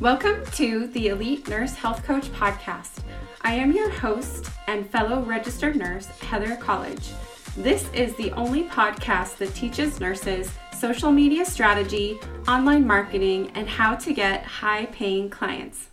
Welcome to the Elite Nurse Health Coach Podcast. I am your host and fellow registered nurse, Heather College. This is the only podcast that teaches nurses social media strategy, online marketing, and how to get high paying clients.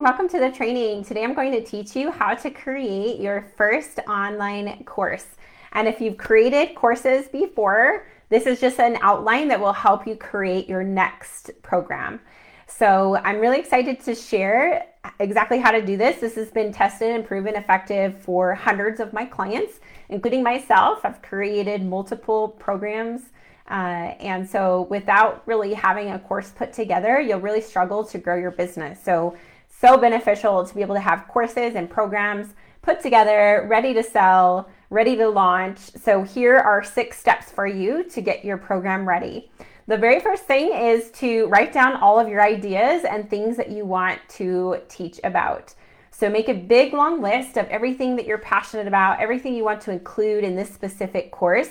Welcome to the training. Today I'm going to teach you how to create your first online course. And if you've created courses before, this is just an outline that will help you create your next program. So I'm really excited to share exactly how to do this. This has been tested and proven effective for hundreds of my clients, including myself. I've created multiple programs. Uh, and so, without really having a course put together, you'll really struggle to grow your business. So, so beneficial to be able to have courses and programs put together, ready to sell, ready to launch. So, here are six steps for you to get your program ready. The very first thing is to write down all of your ideas and things that you want to teach about. So make a big long list of everything that you're passionate about, everything you want to include in this specific course,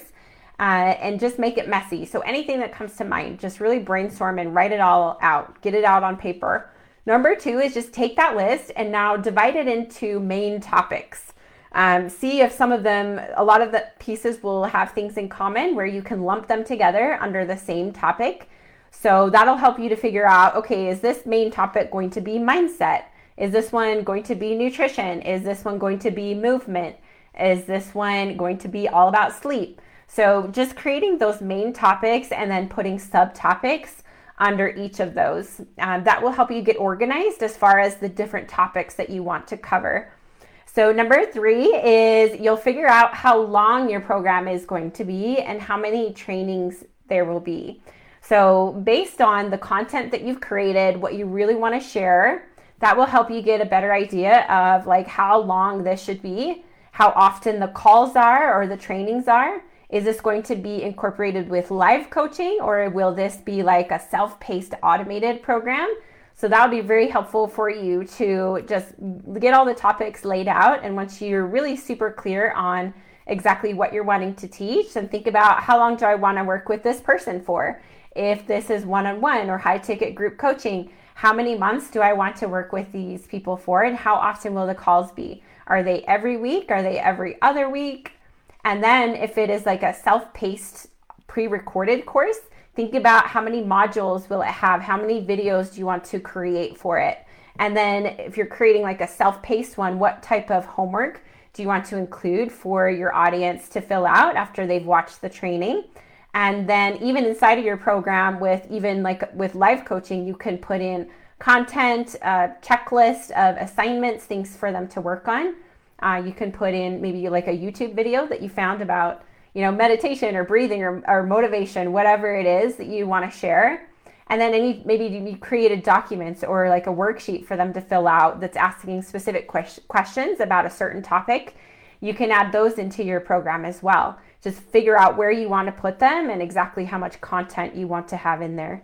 uh, and just make it messy. So anything that comes to mind, just really brainstorm and write it all out, get it out on paper. Number two is just take that list and now divide it into main topics. Um, see if some of them, a lot of the pieces will have things in common where you can lump them together under the same topic. So that'll help you to figure out okay, is this main topic going to be mindset? Is this one going to be nutrition? Is this one going to be movement? Is this one going to be all about sleep? So just creating those main topics and then putting subtopics under each of those. Um, that will help you get organized as far as the different topics that you want to cover. So, number three is you'll figure out how long your program is going to be and how many trainings there will be. So, based on the content that you've created, what you really want to share, that will help you get a better idea of like how long this should be, how often the calls are or the trainings are. Is this going to be incorporated with live coaching or will this be like a self paced automated program? So that would be very helpful for you to just get all the topics laid out. And once you're really super clear on exactly what you're wanting to teach, and think about how long do I want to work with this person for? If this is one on one or high ticket group coaching, how many months do I want to work with these people for? And how often will the calls be? Are they every week? Are they every other week? And then if it is like a self paced pre recorded course, Think about how many modules will it have? How many videos do you want to create for it? And then if you're creating like a self-paced one, what type of homework do you want to include for your audience to fill out after they've watched the training? And then even inside of your program with even like with live coaching, you can put in content, a checklist of assignments, things for them to work on. Uh, you can put in maybe like a YouTube video that you found about you know, meditation or breathing or, or motivation, whatever it is that you want to share. And then any, maybe you created documents or like a worksheet for them to fill out that's asking specific que- questions about a certain topic. You can add those into your program as well. Just figure out where you want to put them and exactly how much content you want to have in there.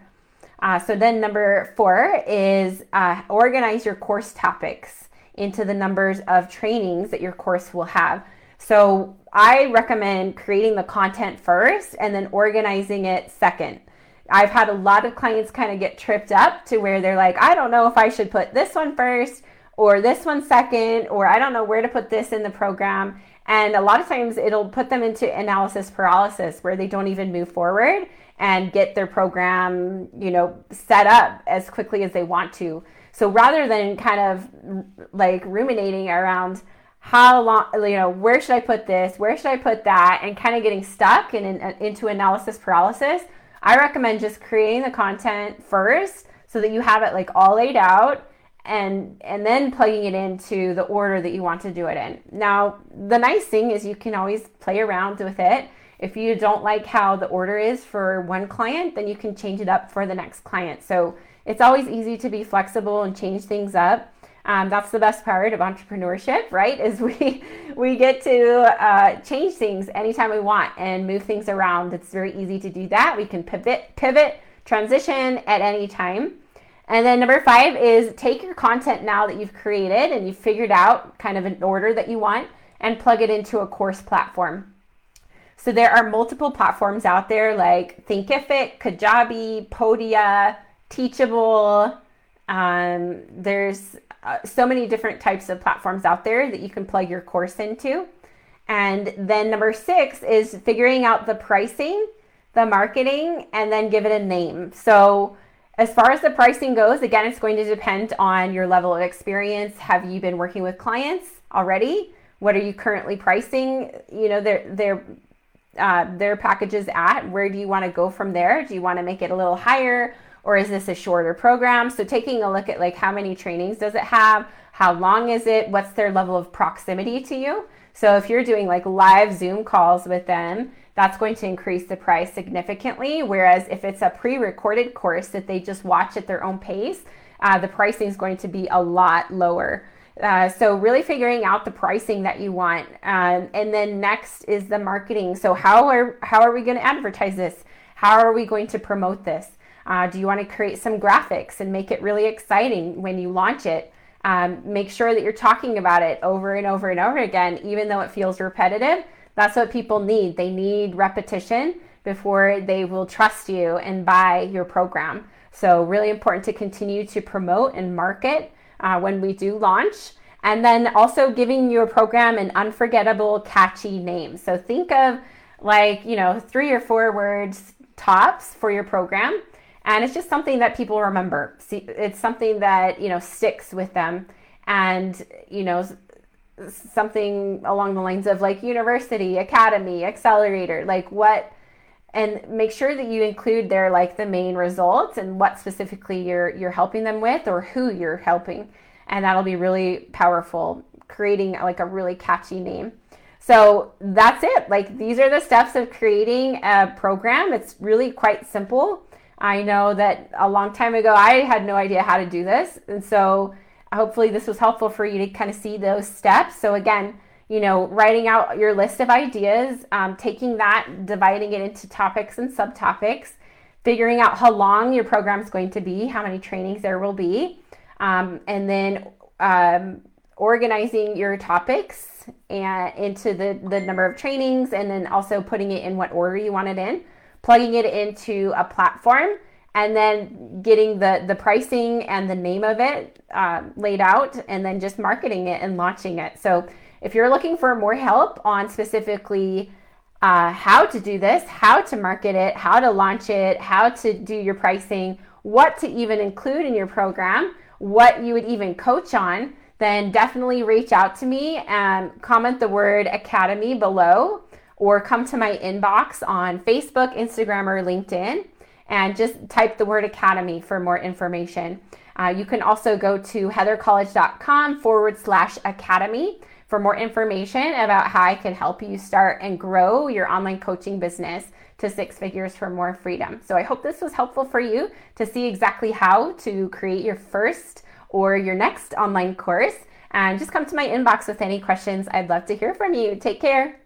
Uh, so then number four is uh, organize your course topics into the numbers of trainings that your course will have. So I recommend creating the content first and then organizing it second. I've had a lot of clients kind of get tripped up to where they're like, I don't know if I should put this one first or this one second, or I don't know where to put this in the program. And a lot of times it'll put them into analysis paralysis where they don't even move forward and get their program, you know, set up as quickly as they want to. So rather than kind of like ruminating around, how long you know where should i put this where should i put that and kind of getting stuck in, in, uh, into analysis paralysis i recommend just creating the content first so that you have it like all laid out and and then plugging it into the order that you want to do it in. Now the nice thing is you can always play around with it. If you don't like how the order is for one client then you can change it up for the next client. So it's always easy to be flexible and change things up um, that's the best part of entrepreneurship, right? Is we we get to uh, change things anytime we want and move things around. It's very easy to do that. We can pivot, pivot, transition at any time. And then number five is take your content now that you've created and you've figured out kind of an order that you want and plug it into a course platform. So there are multiple platforms out there like Thinkific, Kajabi, Podia, Teachable, Um, there's uh, so many different types of platforms out there that you can plug your course into. And then number six is figuring out the pricing, the marketing, and then give it a name. So, as far as the pricing goes, again, it's going to depend on your level of experience. Have you been working with clients already? What are you currently pricing? You know, their their uh, their packages at. Where do you want to go from there? Do you want to make it a little higher, or is this a shorter program? So taking a look at like how many trainings does it have? How long is it? What's their level of proximity to you? So if you're doing like live Zoom calls with them, that's going to increase the price significantly. Whereas if it's a pre recorded course that they just watch at their own pace, uh, the pricing is going to be a lot lower. Uh, so really figuring out the pricing that you want, um, and then next is the marketing. So how are how are we going to advertise this? How are we going to promote this? Uh, do you want to create some graphics and make it really exciting when you launch it? Um, make sure that you're talking about it over and over and over again, even though it feels repetitive. That's what people need. They need repetition before they will trust you and buy your program. So, really important to continue to promote and market uh, when we do launch. And then also giving your program an unforgettable, catchy name. So, think of like, you know, three or four words tops for your program. And it's just something that people remember. See, it's something that, you know, sticks with them. And, you know, something along the lines of like university, academy, accelerator, like what and make sure that you include their like the main results and what specifically you're you're helping them with or who you're helping. And that'll be really powerful creating like a really catchy name. So that's it. Like these are the steps of creating a program. It's really quite simple. I know that a long time ago I had no idea how to do this. And so hopefully this was helpful for you to kind of see those steps. So again, you know, writing out your list of ideas, um, taking that, dividing it into topics and subtopics, figuring out how long your program is going to be, how many trainings there will be, um, and then um, organizing your topics and into the, the number of trainings, and then also putting it in what order you want it in, plugging it into a platform and then getting the the pricing and the name of it uh, laid out and then just marketing it and launching it. So if you're looking for more help on specifically uh, how to do this how to market it how to launch it how to do your pricing what to even include in your program what you would even coach on then definitely reach out to me and comment the word academy below or come to my inbox on facebook instagram or linkedin and just type the word academy for more information. Uh, you can also go to heathercollege.com forward slash academy for more information about how I can help you start and grow your online coaching business to six figures for more freedom. So I hope this was helpful for you to see exactly how to create your first or your next online course. And just come to my inbox with any questions. I'd love to hear from you. Take care.